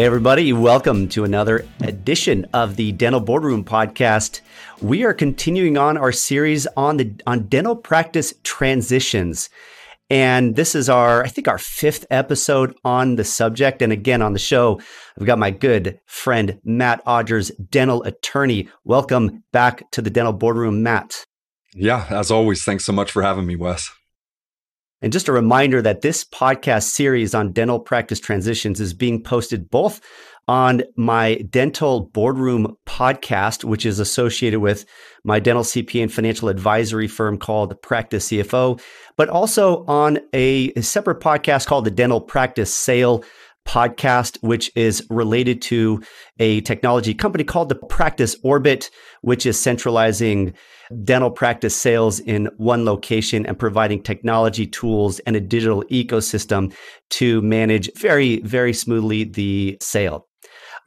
Hey, everybody, welcome to another edition of the Dental Boardroom Podcast. We are continuing on our series on the on dental practice transitions. And this is our, I think, our fifth episode on the subject. And again, on the show, I've got my good friend, Matt Odgers, dental attorney. Welcome back to the Dental Boardroom, Matt. Yeah, as always, thanks so much for having me, Wes. And just a reminder that this podcast series on dental practice transitions is being posted both on my dental boardroom podcast, which is associated with my dental CPA and financial advisory firm called Practice CFO, but also on a, separate podcast called the Dental Practice Sale podcast, which is related to a technology company called the Practice Orbit, which is centralizing dental practice sales in one location and providing technology tools and a digital ecosystem to manage very, very smoothly the sale.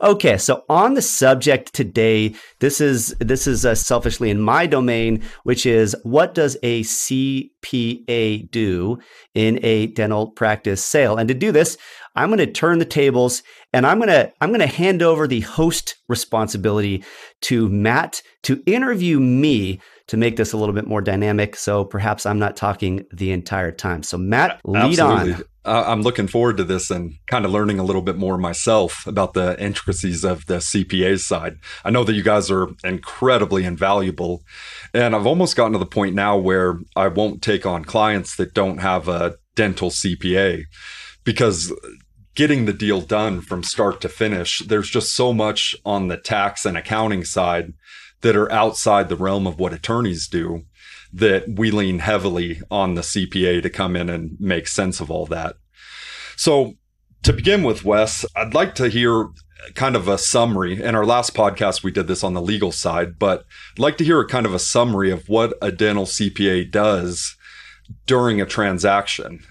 Okay, so on the subject today, this is this is uh, selfishly in my domain, which is what does a CPA do in a dental practice sale? And to do this, I'm going to turn the tables and I'm going to I'm going to hand over the host responsibility to Matt to interview me to make this a little bit more dynamic. So perhaps I'm not talking the entire time. So Matt, lead Absolutely. on. I'm looking forward to this and kind of learning a little bit more myself about the intricacies of the CPA side. I know that you guys are incredibly invaluable. And I've almost gotten to the point now where I won't take on clients that don't have a dental CPA because getting the deal done from start to finish, there's just so much on the tax and accounting side that are outside the realm of what attorneys do that we lean heavily on the CPA to come in and make sense of all that. So, to begin with, Wes, I'd like to hear kind of a summary. In our last podcast, we did this on the legal side, but I'd like to hear a kind of a summary of what a dental CPA does during a transaction.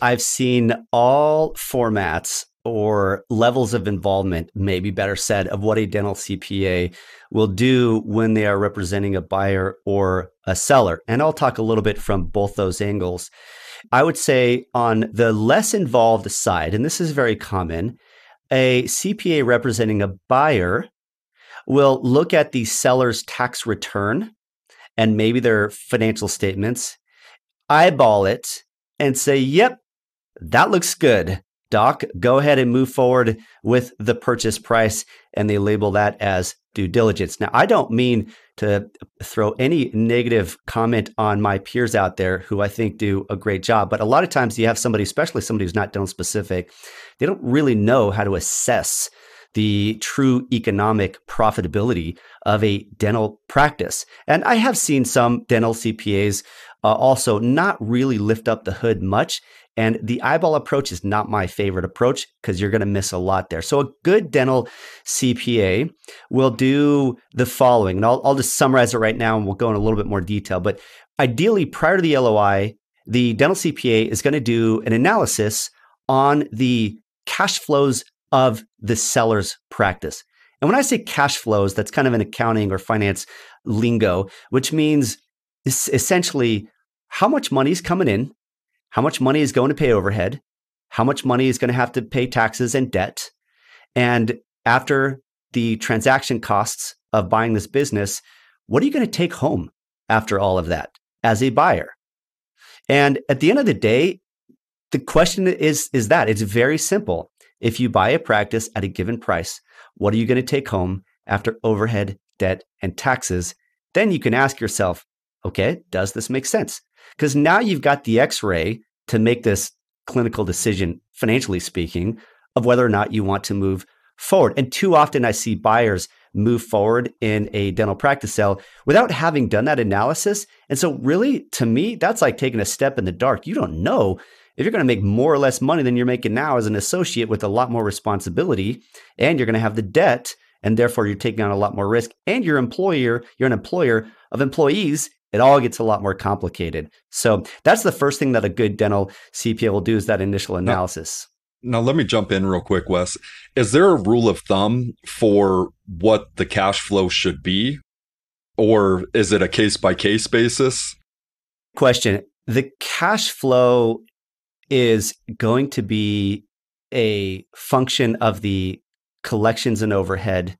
I've seen all formats or levels of involvement, maybe better said, of what a dental CPA will do when they are representing a buyer or a seller. And I'll talk a little bit from both those angles. I would say on the less involved side, and this is very common, a CPA representing a buyer will look at the seller's tax return and maybe their financial statements, eyeball it, and say, yep, that looks good. Doc, go ahead and move forward with the purchase price. And they label that as due diligence. Now, I don't mean to throw any negative comment on my peers out there who I think do a great job, but a lot of times you have somebody, especially somebody who's not dental specific, they don't really know how to assess the true economic profitability of a dental practice. And I have seen some dental CPAs uh, also not really lift up the hood much and the eyeball approach is not my favorite approach because you're going to miss a lot there. So, a good dental CPA will do the following. And I'll, I'll just summarize it right now and we'll go in a little bit more detail. But ideally, prior to the LOI, the dental CPA is going to do an analysis on the cash flows of the seller's practice. And when I say cash flows, that's kind of an accounting or finance lingo, which means essentially how much money is coming in how much money is going to pay overhead, how much money is going to have to pay taxes and debt. And after the transaction costs of buying this business, what are you going to take home after all of that as a buyer? And at the end of the day, the question is is that it's very simple. If you buy a practice at a given price, what are you going to take home after overhead, debt, and taxes? Then you can ask yourself, okay, does this make sense? Because now you've got the x ray to make this clinical decision, financially speaking, of whether or not you want to move forward. And too often I see buyers move forward in a dental practice sale without having done that analysis. And so, really, to me, that's like taking a step in the dark. You don't know if you're going to make more or less money than you're making now as an associate with a lot more responsibility, and you're going to have the debt, and therefore you're taking on a lot more risk. And your employer, you're an employer of employees, it all gets a lot more complicated. So that's the first thing that a good dental CPA will do is that initial analysis. Now, now let me jump in real quick, Wes. Is there a rule of thumb for what the cash flow should be? Or is it a case by case basis? Question. The cash flow is going to be a function of the collections and overhead,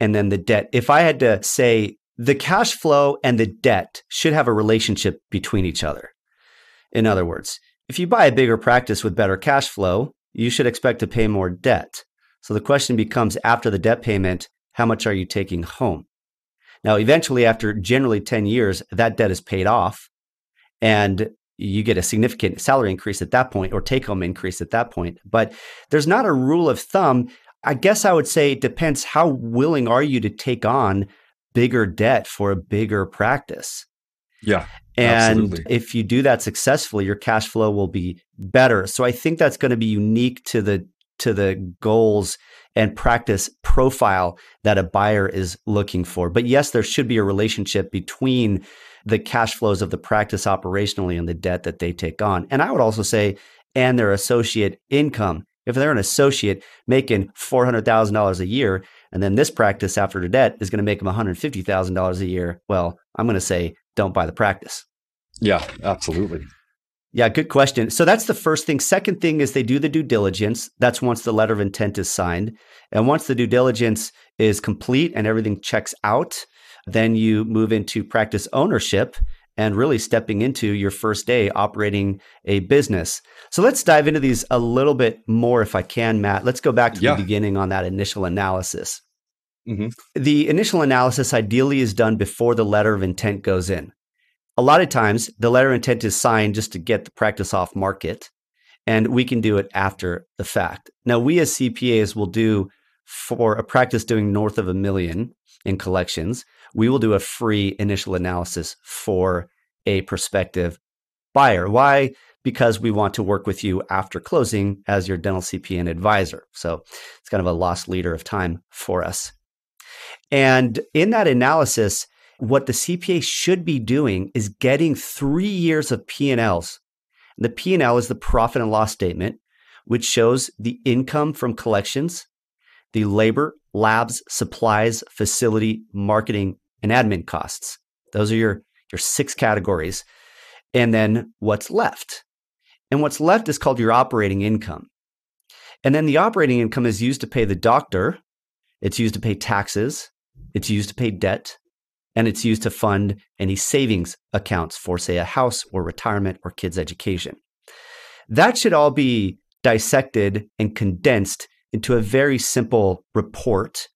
and then the debt. If I had to say the cash flow and the debt should have a relationship between each other. In other words, if you buy a bigger practice with better cash flow, you should expect to pay more debt. So the question becomes after the debt payment, how much are you taking home? Now, eventually, after generally 10 years, that debt is paid off and you get a significant salary increase at that point or take home increase at that point. But there's not a rule of thumb. I guess I would say it depends how willing are you to take on bigger debt for a bigger practice. Yeah. And absolutely. if you do that successfully, your cash flow will be better. So I think that's going to be unique to the to the goals and practice profile that a buyer is looking for. But yes, there should be a relationship between the cash flows of the practice operationally and the debt that they take on. And I would also say, and their associate income. If they're an associate making $400,000 a year, and then this practice after the debt is going to make them $150,000 a year, well, I'm going to say, don't buy the practice. Yeah, absolutely. Yeah, good question. So that's the first thing. Second thing is they do the due diligence. That's once the letter of intent is signed. And once the due diligence is complete and everything checks out, then you move into practice ownership and really stepping into your first day operating a business. So let's dive into these a little bit more if I can, Matt. Let's go back to Yeah. the beginning on that initial analysis. hmm The initial analysis ideally is done before the letter of intent goes in. A lot of times, the letter of intent is signed just to get the practice off market, and we can do it after the fact. Now, we as CPAs will do for a practice doing north of a million in collections, we will do a free initial analysis for a prospective buyer. Why? Because we want to work with you after closing as your dental CPA and advisor. So it's kind of a lost leader of time for us. And in that analysis, what the CPA should be doing is getting three years of P&Ls. The P&L is the profit and loss statement, which shows the income from collections, the labor, labs, supplies, facility, marketing, and admin costs. Those are your, your six categories. And then what's left. And what's left is called your operating income. And then the operating income is used to pay the doctor, it's used to pay taxes, it's used to pay debt, and it's used to fund any savings accounts for, say, a house or retirement or kids' education. That should all be dissected and condensed into a very simple report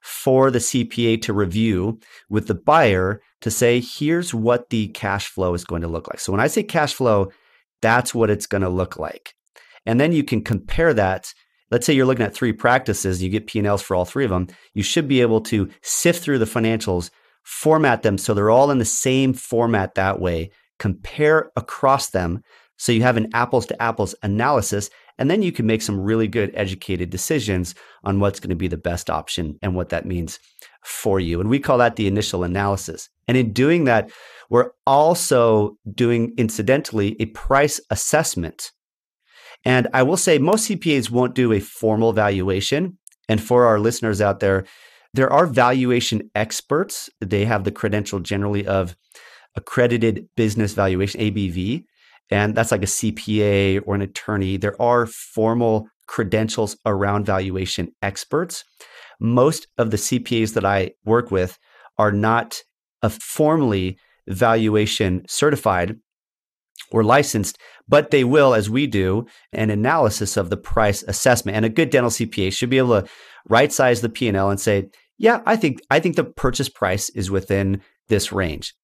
for the CPA to review with the buyer to say, here's what the cash flow is going to look like. So when I say cash flow, that's what it's going to look like. And then you can compare that. Let's say you're looking at three practices, you get P&Ls for all three of them. You should be able to sift through the financials, format them so they're all in the same format that way, compare across them so you have an apples to apples analysis and then you can make some really good educated decisions on what's going to be the best option and what that means for you. And we call that the initial analysis. And in doing that, we're also doing incidentally a price assessment. And I will say most CPAs won't do a formal valuation. And for our listeners out there, there are valuation experts. They have the credential generally of accredited business valuation, ABV and that's like a CPA or an attorney. There are formal credentials around valuation experts. Most of the CPAs that I work with are not formally valuation certified or licensed, but they will, as we do, an analysis of the price assessment. And a good dental CPA should be able to right size the P&L and say, yeah, I think I think the purchase price is within this range.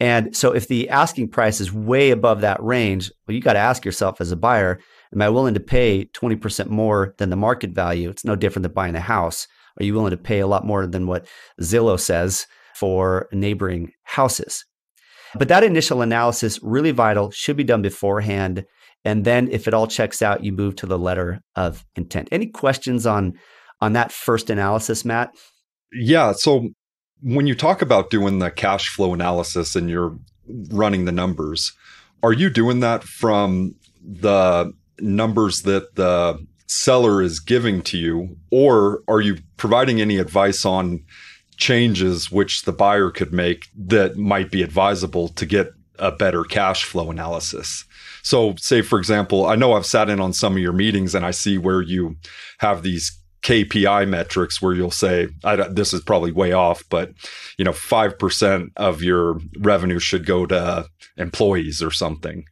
And so if the asking price is way above that range, well, you got to ask yourself as a buyer, am I willing to pay 20% more than the market value? It's no different than buying a house. Are you willing to pay a lot more than what Zillow says for neighboring houses? But that initial analysis, really vital, should be done beforehand. And then if it all checks out, you move to the letter of intent. Any questions on on that first analysis, Matt? Yeah. So when you talk about doing the cash flow analysis and you're running the numbers, are you doing that from the numbers that the seller is giving to you, or are you providing any advice on changes which the buyer could make that might be advisable to get a better cash flow analysis? So, say, for example, I know I've sat in on some of your meetings and I see where you have these KPI metrics where you'll say, this is probably way off, but you know, 5% of your revenue should go to employees or something.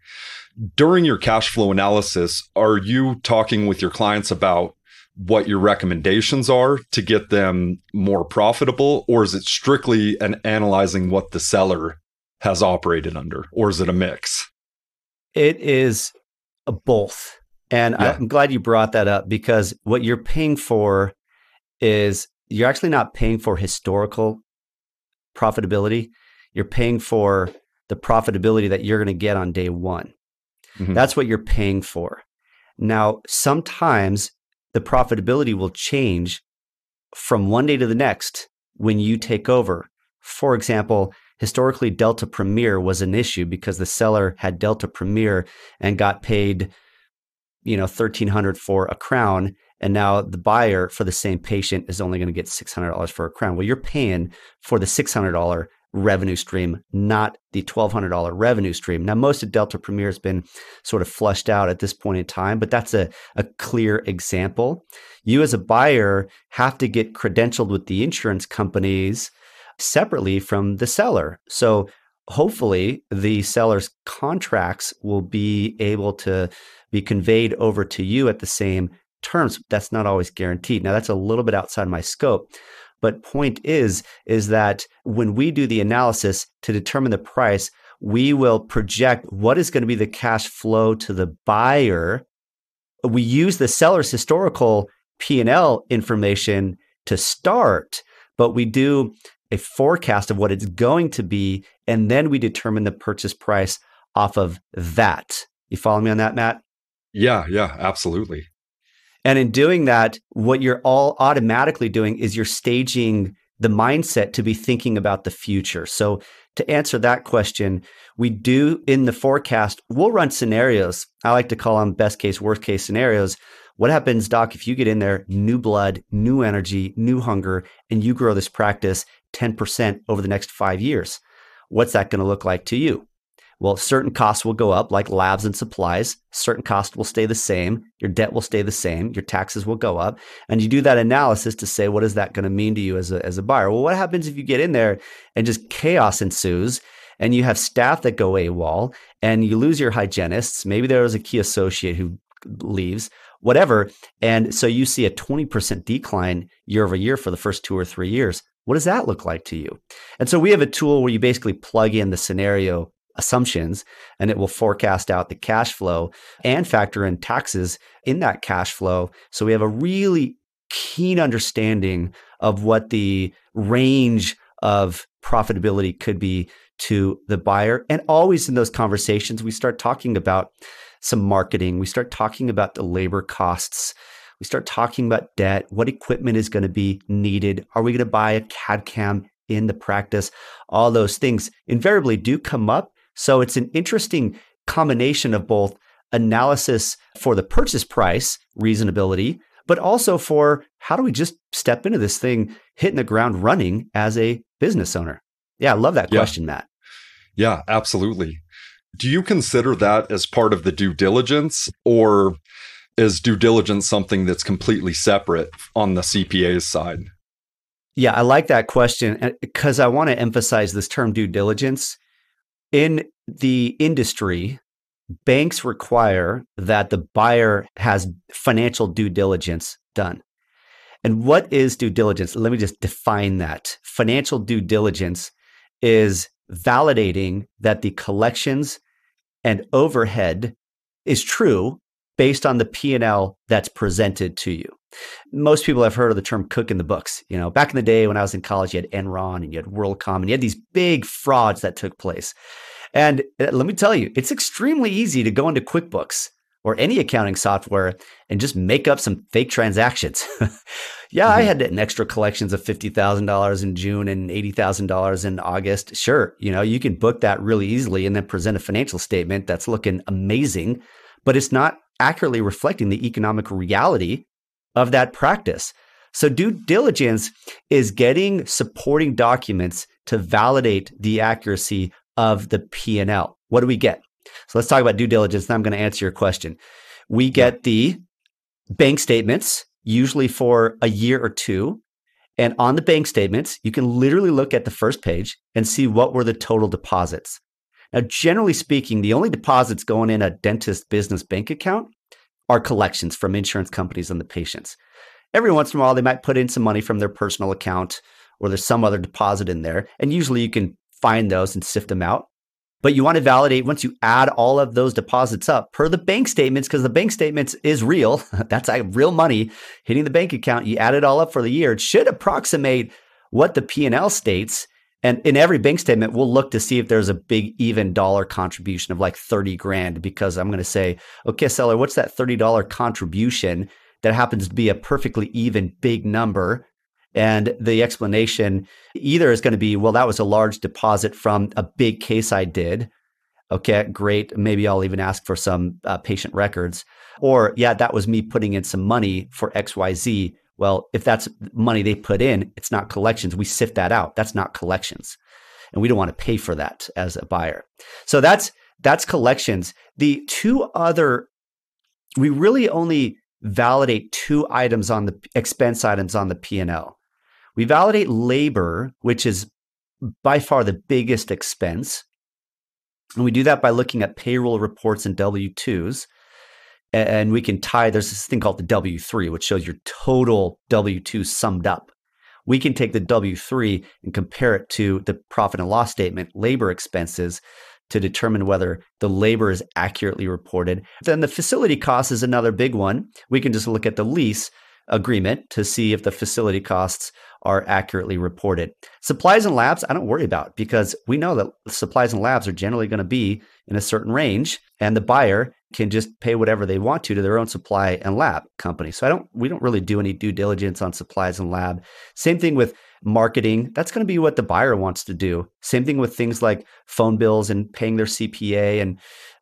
During your cash flow analysis, are you talking with your clients about what your recommendations are to get them more profitable or is it strictly an analyzing what the seller has operated under or is it a mix it is both and yeah. i'm glad you brought that up because what you're paying for is you're actually not paying for historical profitability you're paying for the profitability that you're going to get on day one mm-hmm. that's what you're paying for now sometimes the profitability will change from one day to the next when you take over. For example, historically, Delta Premier was an issue because the seller had Delta Premier and got paid, you know, thirteen hundred for a crown, and now the buyer for the same patient is only going to get six hundred dollars for a crown. Well, you're paying for the six hundred dollar revenue stream, not the $1,200 revenue stream. Now, most of Delta Premier has been sort of flushed out at this point in time, but that's a, a clear example. You, as a buyer, have to get credentialed with the insurance companies separately from the seller. So, hopefully, the seller's contracts will be able to be conveyed over to you at the same terms. That's not always guaranteed. Now, that's a little bit outside my scope. But point is, is that when we do the analysis to determine the price, we will project what is going to be the cash flow to the buyer. We use the seller's historical P&L information to start, but we do a forecast of what it's going to be, and then we determine the purchase price off of that. You follow me on that, Matt? Yeah, yeah, absolutely. And in doing that, what you're all automatically doing is you're staging the mindset to be thinking about the future. So, to answer that question, we do in the forecast, we'll run scenarios. I like to call them best case, worst case scenarios. What happens, Doc, if you get in there, new blood, new energy, new hunger, and you grow this practice 10% over the next five years? What's that going to look like to you? Well, certain costs will go up, like labs and supplies. Certain costs will stay the same. Your debt will stay the same. Your taxes will go up. And you do that analysis to say, what is that going to mean to you as a, as a buyer? Well, what happens if you get in there and just chaos ensues and you have staff that go AWOL and you lose your hygienists? Maybe there was a key associate who leaves, whatever. And so you see a 20% decline year over year for the first two or three years. What does that look like to you? And so we have a tool where you basically plug in the scenario assumptions and it will forecast out the cash flow and factor in taxes in that cash flow. So we have a really keen understanding of what the range of profitability could be to the buyer. And always in those conversations, we start talking about some marketing, we start talking about the labor costs. We start talking about debt, what equipment is going to be needed. Are we going to buy a CAD CAM in the practice? All those things invariably do come up so it's an interesting combination of both analysis for the purchase price, reasonability, but also for how do we just step into this thing hitting the ground running as a business owner? Yeah, I love that question, Matt. Yeah, absolutely. Do you consider that as part of the due diligence or is due diligence something that's completely separate on the CPA's side? Yeah, I like that question because I want to emphasize this term due diligence in the industry, banks require that the buyer has financial due diligence done. And what is due diligence? Let me just define that. Financial due diligence is validating that the collections and overhead is true based on the P&L that's presented to you. Most people have heard of the term cook in the books. You know, back in the day when I was in college, you had Enron and you had WorldCom and you had these big frauds that took place. And uh, let me tell you, it's extremely easy to go into QuickBooks or any accounting software and just make up some fake transactions. yeah, mm-hmm. I had an extra collections of $50,000 in June and $80,000 in August. Sure, you know, you can book that really easily and then present a financial statement that's looking amazing, but it's not accurately reflecting the economic reality of that practice. So due diligence is getting supporting documents to validate the accuracy of the P&L. What do we get? So let's talk about due diligence. I'm going to answer your question. We get the bank statements usually for a year or two. And on the bank statements, you can literally look at the first page and see what were the total deposits. Now, generally speaking, the only deposits going in a dentist business bank account are collections from insurance companies and the patients. Every once in a while, they might put in some money from their personal account or there's some other deposit in there. And usually you can find those and sift them out. But you want to validate once you add all of those deposits up per the bank statements, because the bank statements is real. That's real money hitting the bank account. You add it all up for the year. It should approximate what the P&L states. And in every bank statement, we'll look to see if there's a big even dollar contribution of like 30 grand, because I'm going to say, okay, seller, what's that $30 contribution that happens to be a perfectly even big number? And the explanation either is going to be, well, that was a large deposit from a big case I did. Okay, great. Maybe I'll even ask for some uh, patient records. Or, yeah, that was me putting in some money for XYZ. Well, if that's money they put in, it's not collections. We sift that out. That's not collections. And we don't want to pay for that as a buyer. So that's that's collections. The two other we really only validate two items on the expense items on the P&L. We validate labor, which is by far the biggest expense. And we do that by looking at payroll reports and W 2s. And we can tie, there's this thing called the W 3, which shows your total W 2 summed up. We can take the W 3 and compare it to the profit and loss statement, labor expenses, to determine whether the labor is accurately reported. Then the facility cost is another big one. We can just look at the lease agreement to see if the facility costs are accurately reported. Supplies and labs, I don't worry about because we know that supplies and labs are generally going to be in a certain range and the buyer can just pay whatever they want to to their own supply and lab company. So I don't we don't really do any due diligence on supplies and lab. Same thing with marketing. That's going to be what the buyer wants to do. Same thing with things like phone bills and paying their CPA and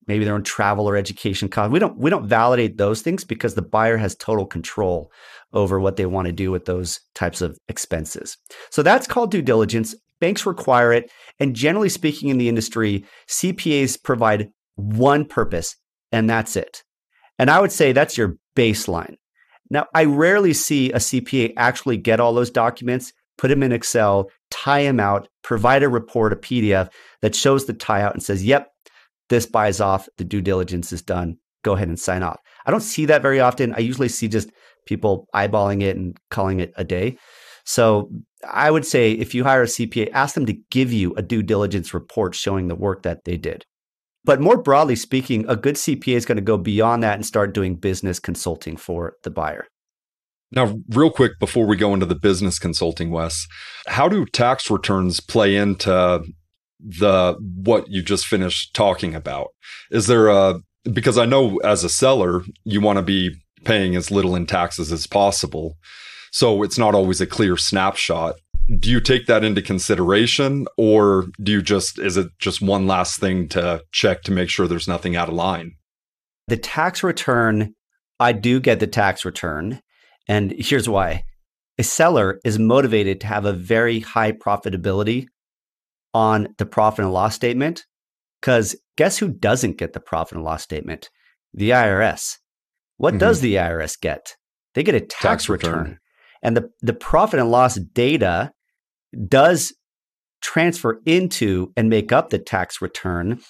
maybe their own travel or education cost. We don't we don't validate those things because the buyer has total control over what they want to do with those types of expenses. So that's called due diligence. Banks require it. And generally speaking, in the industry, CPAs provide one purpose, and that's it. And I would say that's your baseline. Now, I rarely see a CPA actually get all those documents, put them in Excel, tie them out, provide a report, a PDF that shows the tie out and says, yep, this buys off, the due diligence is done. Go ahead and sign off. I don't see that very often. I usually see just people eyeballing it and calling it a day. So I would say if you hire a CPA, ask them to give you a due diligence report showing the work that they did. But more broadly speaking, a good CPA is going to go beyond that and start doing business consulting for the buyer. Now, real quick before we go into the business consulting, Wes, how do tax returns play into the what you just finished talking about? Is there a because I know as a seller, you want to be paying as little in taxes as possible. So it's not always a clear snapshot. Do you take that into consideration or do you just, is it just one last thing to check to make sure there's nothing out of line? The tax return, I do get the tax return. And here's why a seller is motivated to have a very high profitability on the profit and loss statement. Because guess who doesn't get the profit and loss statement? The IRS. What mm-hmm. does the IRS get? They get a tax, tax return. return. And the, the profit and loss data does transfer into and make up the tax return,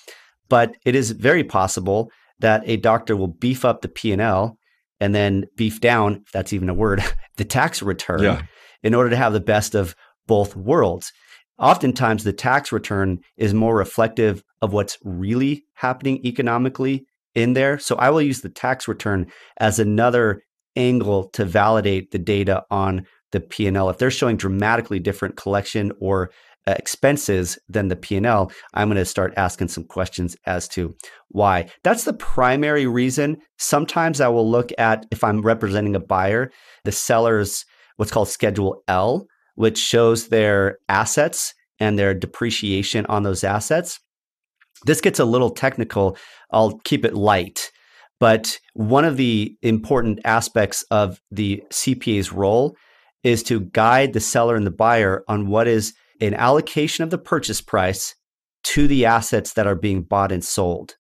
but it is very possible that a doctor will beef up the P&L and then beef down, if that's even a word, the tax return yeah. in order to have the best of both worlds. Oftentimes, the tax return is more reflective of what's really happening economically in there. So I will use the tax return as another angle to validate the data on the P&L. If they're showing dramatically different collection or uh, expenses than the P&L, I'm going to start asking some questions as to why. That's the primary reason. Sometimes I will look at if I'm representing a buyer, the seller's what's called schedule L, which shows their assets and their depreciation on those assets. This gets a little technical. I'll keep it light. But one of the important aspects of the CPA's role is to guide the seller and the buyer on what is an allocation of the purchase price to the assets that are being bought and sold.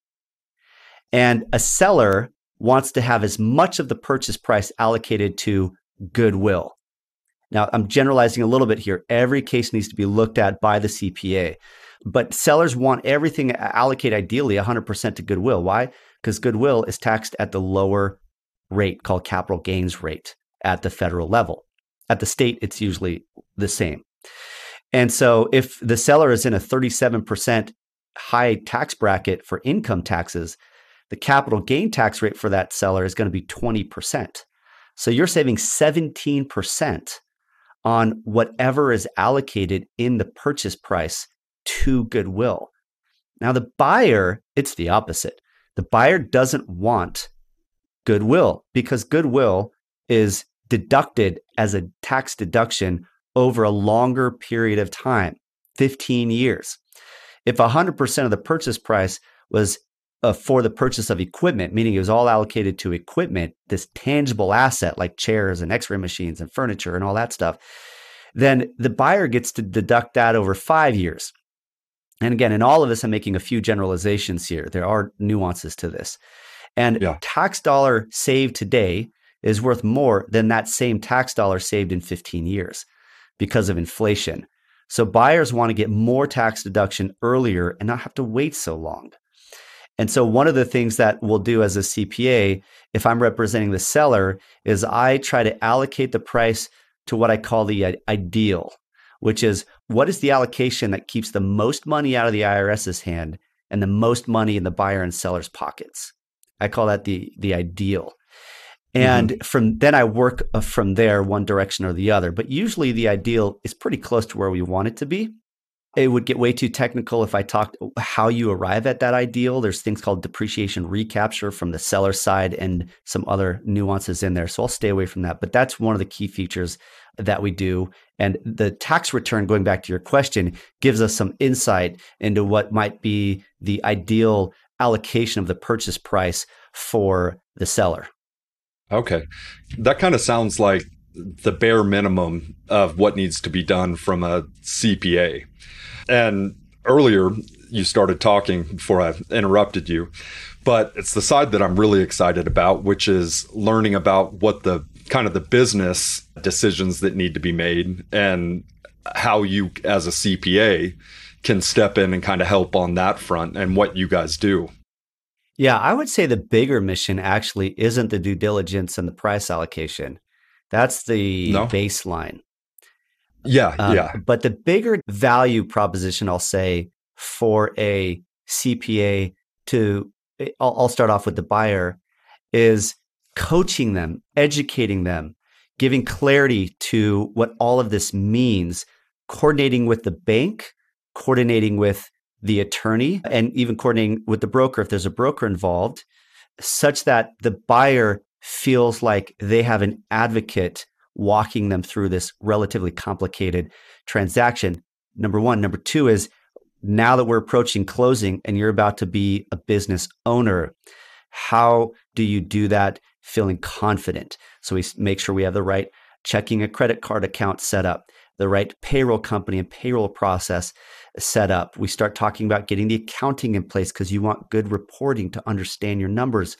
And a seller wants to have as much of the purchase price allocated to goodwill. Now, I'm generalizing a little bit here. Every case needs to be looked at by the CPA, but sellers want everything allocated ideally 100% to goodwill. Why? Because goodwill is taxed at the lower rate called capital gains rate at the federal level. At the state, it's usually the same. And so if the seller is in a 37% high tax bracket for income taxes, the capital gain tax rate for that seller is going to be 20%. So you're saving 17% on whatever is allocated in the purchase price to goodwill. Now, the buyer, it's the opposite. The buyer doesn't want goodwill because goodwill is deducted as a tax deduction over a longer period of time 15 years. If 100% of the purchase price was uh, for the purchase of equipment, meaning it was all allocated to equipment, this tangible asset like chairs and x ray machines and furniture and all that stuff, then the buyer gets to deduct that over five years. And again, in all of this, I'm making a few generalizations here. There are nuances to this. And yeah. tax dollar saved today is worth more than that same tax dollar saved in 15 years because of inflation. So buyers want to get more tax deduction earlier and not have to wait so long. And so one of the things that we'll do as a CPA, if I'm representing the seller, is I try to allocate the price to what I call the ideal, which is what is the allocation that keeps the most money out of the IRS's hand and the most money in the buyer and seller's pockets. I call that the the ideal. And mm-hmm. from then I work uh, from there one direction or the other. But usually the ideal is pretty close to where we want it to be. It would get way too technical if I talked how you arrive at that ideal. There's things called depreciation recapture from the seller side and some other nuances in there. So I'll stay away from that. But that's one of the key features that we do. And the tax return, going back to your question, gives us some insight into what might be the ideal allocation of the purchase price for the seller. Okay. That kind of sounds like the bare minimum of what needs to be done from a CPA. And earlier, you started talking before I interrupted you, but it's the side that I'm really excited about, which is learning about what the kind of the business decisions that need to be made and how you, as a CPA, can step in and kind of help on that front and what you guys do. Yeah, I would say the bigger mission actually isn't the due diligence and the price allocation. That's the no. baseline. Yeah, um, yeah. But the bigger value proposition, I'll say, for a CPA to, I'll, I'll start off with the buyer, is coaching them, educating them, giving clarity to what all of this means, coordinating with the bank, coordinating with the attorney and even coordinating with the broker if there's a broker involved, such that the buyer feels like they have an advocate walking them through this relatively complicated transaction. Number one. Number two is now that we're approaching closing and you're about to be a business owner, how do you do that feeling confident? So we make sure we have the right checking a credit card account set up, the right payroll company and payroll process set up. We start talking about getting the accounting in place because you want good reporting to understand your numbers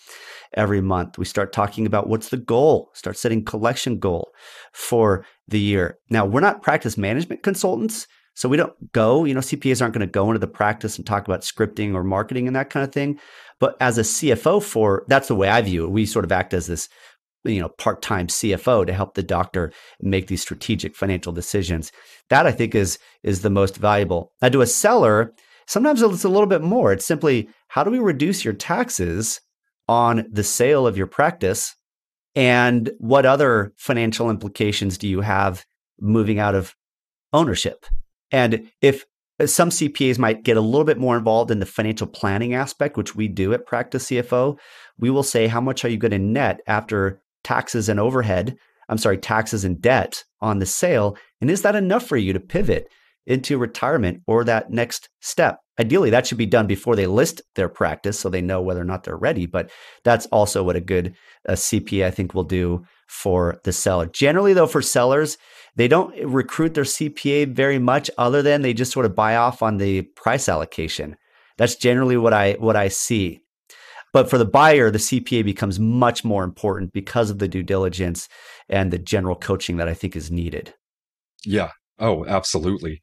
every month. We start talking about what's the goal, start setting collection goal for the year. Now, we're not practice management consultants. So we don't go, you know, CPAs aren't going to go into the practice and talk about scripting or marketing and that kind of thing. But as a CFO for that's the way I view it. We sort of act as this you know part-time CFO to help the doctor make these strategic financial decisions. That I think is is the most valuable. Now to a seller, sometimes it's a little bit more. It's simply how do we reduce your taxes on the sale of your practice and what other financial implications do you have moving out of ownership? And if uh, some CPAs might get a little bit more involved in the financial planning aspect, which we do at Practice CFO. We will say, how much are you going to net after taxes and overhead, I'm sorry, taxes and debt on the sale? And is that enough for you to pivot into retirement or that next step? Ideally, that should be done before they list their practice so they know whether or not they're ready. But that's also what a good uh, a CPA, I think, will do for the seller. Generally, though, for sellers, they don't recruit their CPA very much other than they just sort of buy off on the price allocation. That's generally what I what I see. But for the buyer, the CPA becomes much more important because of the due diligence and the general coaching that I think is needed. Yeah. Oh, absolutely.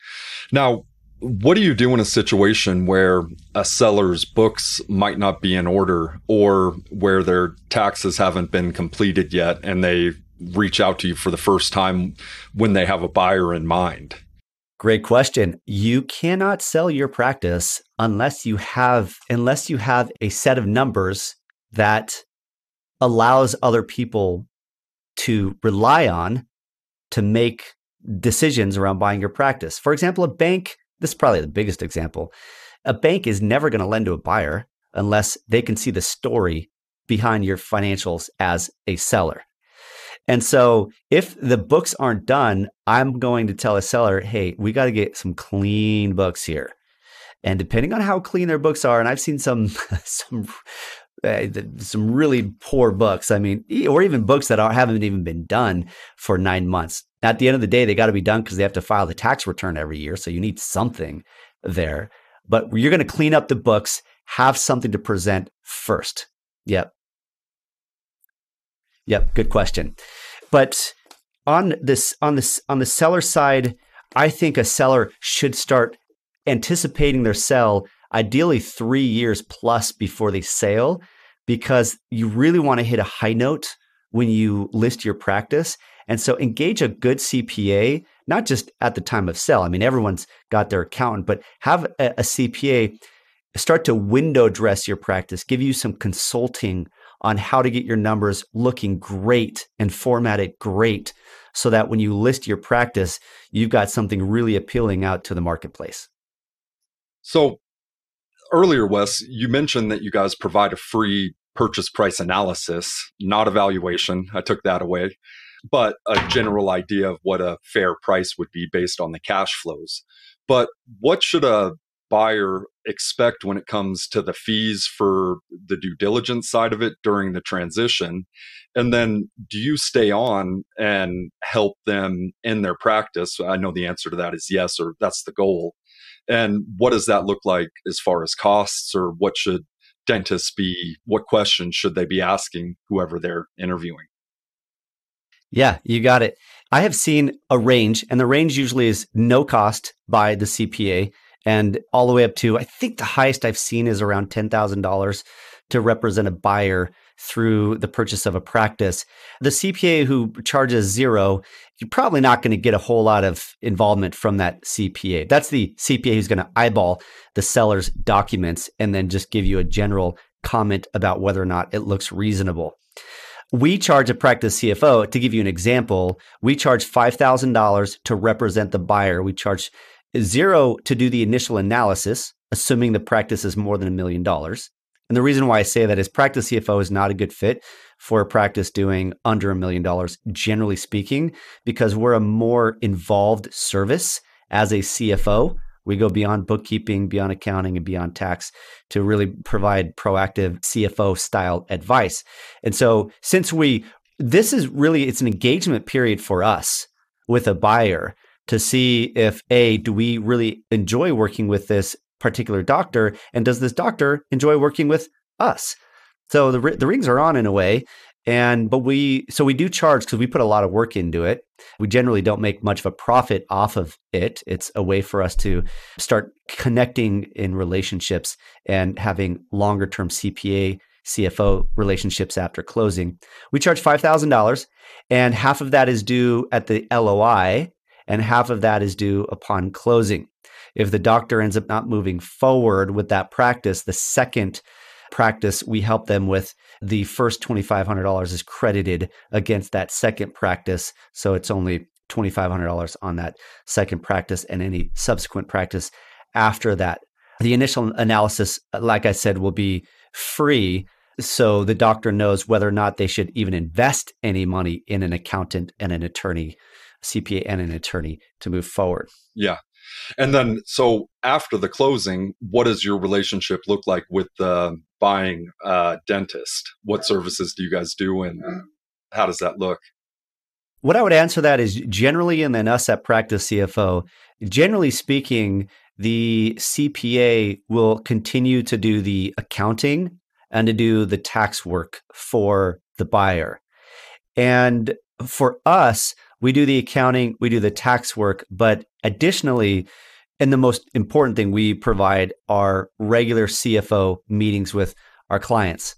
Now, what do you do in a situation where a seller's books might not be in order or where their taxes haven't been completed yet and they reach out to you for the first time when they have a buyer in mind? Great question. You cannot sell your practice unless you have unless you have a set of numbers that allows other people to rely on to make decisions around buying your practice. For example, a bank, this is probably the biggest example. A bank is never going to lend to a buyer unless they can see the story behind your financials as a seller. And so if the books aren't done, I'm going to tell a seller, hey, we got to get some clean books here. And depending on how clean their books are, and I've seen some some uh, some really poor books. I mean, or even books that are, haven't even been done for nine months. At the end of the day, they got to be done because they have to file the tax return every year. So you need something there. But you're going to clean up the books, have something to present first. Yep. Yep, good question. But on this on this on the seller side, I think a seller should start anticipating their sell ideally 3 years plus before they sale because you really want to hit a high note when you list your practice. And so engage a good CPA, not just at the time of sale. I mean, everyone's got their accountant, but have a, a CPA start to window dress your practice, give you some consulting on how to get your numbers looking great and formatted great so that when you list your practice, you've got something really appealing out to the marketplace. So earlier, Wes, you mentioned that you guys provide a free purchase price analysis, not evaluation. I took that away, but a general idea of what a fair price would be based on the cash flows. But what should a buyer expect when it comes to the fees for the due diligence side of it during the transition? And then do you stay on and help them in their practice? I know the answer to that is yes, or that's the goal. And what does that look like as far as costs, or what should dentists be, what questions should they be asking whoever they're interviewing? Yeah, you got it. I have seen a range, and the range usually is no cost by the CPA and all the way up to I think the highest I've seen is around ten thousand dollars to represent a buyer through the purchase of a practice. The CPA who charges zero, you're probably not going to get a whole lot of involvement from that CPA. That's the CPA who's going to eyeball the seller's documents and then just give you a general comment about whether or not it looks reasonable. We charge a practice CFO, to give you an example, we charge $5,000 to represent the buyer. We charge zero to do the initial analysis, assuming the practice is more than a million dollars. And the reason why I say that is practice CFO is not a good fit for a practice doing under a million dollars, generally speaking, because we're a more involved service as a CFO. We go beyond bookkeeping, beyond accounting, and beyond tax to really provide proactive CFO style advice. And so, since we, this is really, it's an engagement period for us with a buyer to see if a do we really enjoy working with this particular doctor and does this doctor enjoy working with us? So the the rings are on in a way and but we so we do charge because we put a lot of work into it. We generally don't make much of a profit off of it. It's a way for us to start connecting in relationships and having longer term cpa cfo relationships after closing. We charge $5000 and half of that is due at the loi and half of that is due upon closing. If the doctor ends up not moving forward with that practice, the second practice we help them with, the first $2,500 is credited against that second practice. So it's only $2,500 on that second practice and any subsequent practice after that. The initial analysis, like I said, will be free. So the doctor knows whether or not they should even invest any money in an accountant and an attorney CPA and an attorney to move forward. Yeah. And then, so after the closing, what does your relationship look like with the buying uh, dentist? What services do you guys do, and how does that look? What I would answer that is generally, and then us at Practice CFO, generally speaking, the CPA will continue to do the accounting and to do the tax work for the buyer. And for us, we do the accounting, we do the tax work, but additionally, and the most important thing we provide are regular CFO meetings with our clients.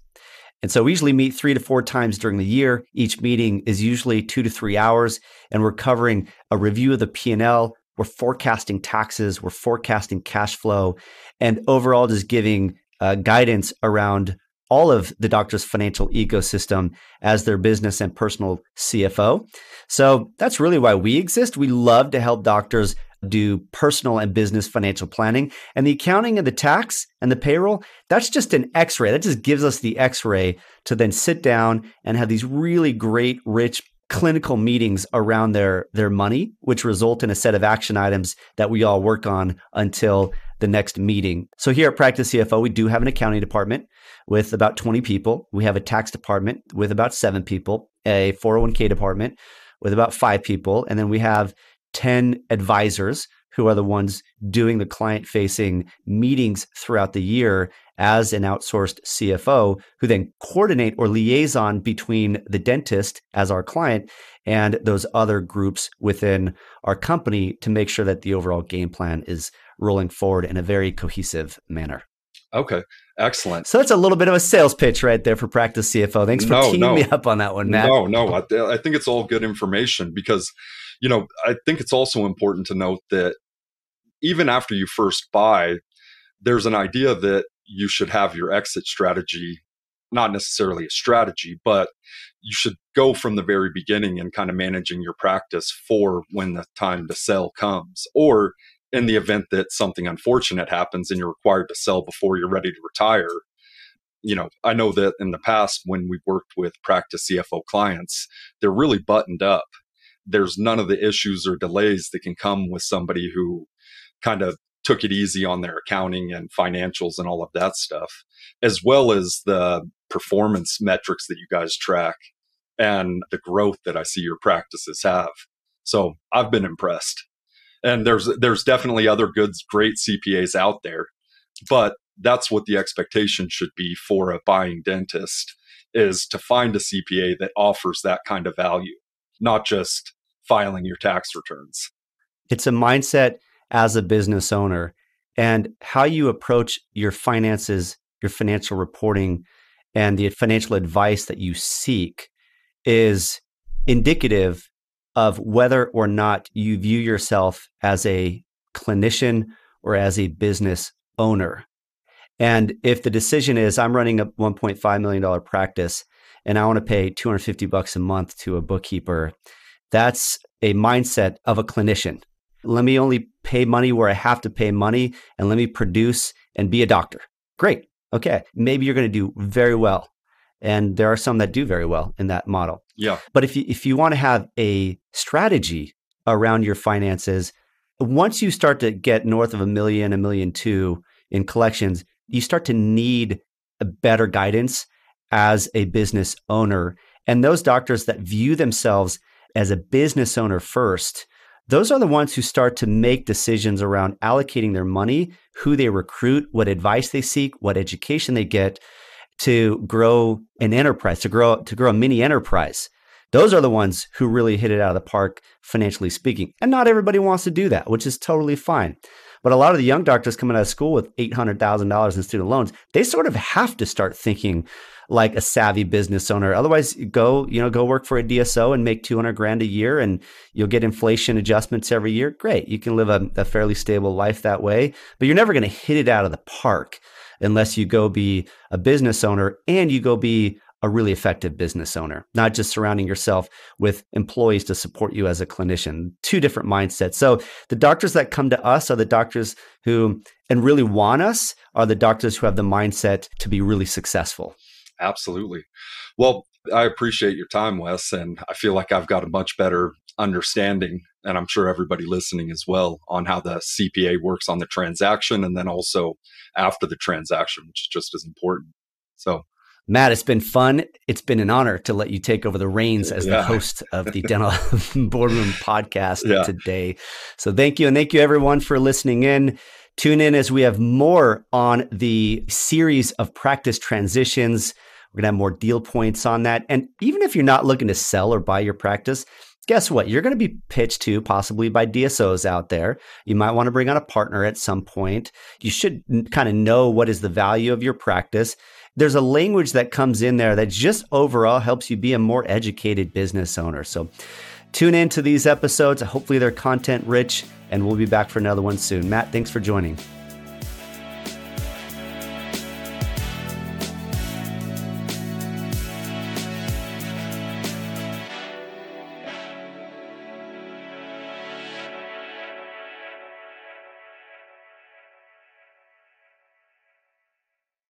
And so we usually meet three to four times during the year. Each meeting is usually two to three hours, and we're covering a review of the P&L. We're forecasting taxes, we're forecasting cash flow, and overall just giving uh, guidance around all of the doctor's financial ecosystem as their business and personal CFO. So that's really why we exist. We love to help doctors do personal and business financial planning. And the accounting and the tax and the payroll, that's just an x ray. That just gives us the x ray to then sit down and have these really great, rich clinical meetings around their, their money, which result in a set of action items that we all work on until the next meeting. So here at Practice CFO, we do have an accounting department with about 20 people. We have a tax department with about seven people, a 401k department with about five people, and then we have 10 advisors who are the ones doing the client facing meetings throughout the year as an outsourced CFO, who then coordinate or liaison between the dentist as our client and those other groups within our company to make sure that the overall game plan is rolling forward in a very cohesive manner. Okay, excellent. So that's a little bit of a sales pitch right there for Practice CFO. Thanks for no, teaming no. me up on that one, Matt. No, no, I, I think it's all good information because you know, I think it's also important to note that even after you first buy, there's an idea that you should have your exit strategy, not necessarily a strategy, but you should go from the very beginning and kind of managing your practice for when the time to sell comes. Or in the event that something unfortunate happens and you're required to sell before you're ready to retire. You know, I know that in the past when we've worked with practice CFO clients, they're really buttoned up there's none of the issues or delays that can come with somebody who kind of took it easy on their accounting and financials and all of that stuff, as well as the performance metrics that you guys track and the growth that I see your practices have. So I've been impressed. And there's there's definitely other good great CPAs out there, but that's what the expectation should be for a buying dentist is to find a CPA that offers that kind of value, not just filing your tax returns. It's a mindset as a business owner and how you approach your finances, your financial reporting, and the financial advice that you seek is indicative of whether or not you view yourself as a clinician or as a business owner. And if the decision is I'm running a $1.5 million practice and I want to pay 250 bucks a month to a bookkeeper, that's a mindset of a clinician. Let me only pay money where I have to pay money and let me produce and be a doctor. Great. Okay. Maybe you're going to do very well. And there are some that do very well in that model. Yeah. But if you, if you want to have a strategy around your finances, once you start to get north of a million, a million two in collections, you start to need a better guidance as a business owner. And those doctors that view themselves as a business owner first, those are the ones who start to make decisions around allocating their money, who they recruit, what advice they seek, what education they get to grow an enterprise, to grow to grow a mini enterprise. Those are the ones who really hit it out of the park financially speaking. And not everybody wants to do that, which is totally fine. But a lot of the young doctors coming out of school with $800,000 in student loans, they sort of have to start thinking like a savvy business owner. Otherwise, go, you know, go work for a DSO and make 200 grand a year and you'll get inflation adjustments every year. Great. You can live a, a fairly stable life that way, but you're never going to hit it out of the park unless you go be a business owner and you go be a really effective business owner, not just surrounding yourself with employees to support you as a clinician. Two different mindsets. So the doctors that come to us are the doctors who and really want us are the doctors who have the mindset to be really successful. Absolutely. Well, I appreciate your time, Wes, and I feel like I've got a much better understanding, and I'm sure everybody listening as well, on how the CPA works on the transaction and then also after the transaction, which is just as important. So, Matt, it's been fun. It's been an honor to let you take over the reins as yeah. the host of the Dental Boardroom podcast yeah. today. So, thank you. And thank you, everyone, for listening in Tune in as we have more on the series of practice transitions. We're going to have more deal points on that. And even if you're not looking to sell or buy your practice, guess what? You're going to be pitched to possibly by DSOs out there. You might want to bring on a partner at some point. You should kind of know what is the value of your practice. There's a language that comes in there that just overall helps you be a more educated business owner. So tune in to these episodes. Hopefully, they're content rich, and we'll be back for another one soon. Matt, thanks for joining.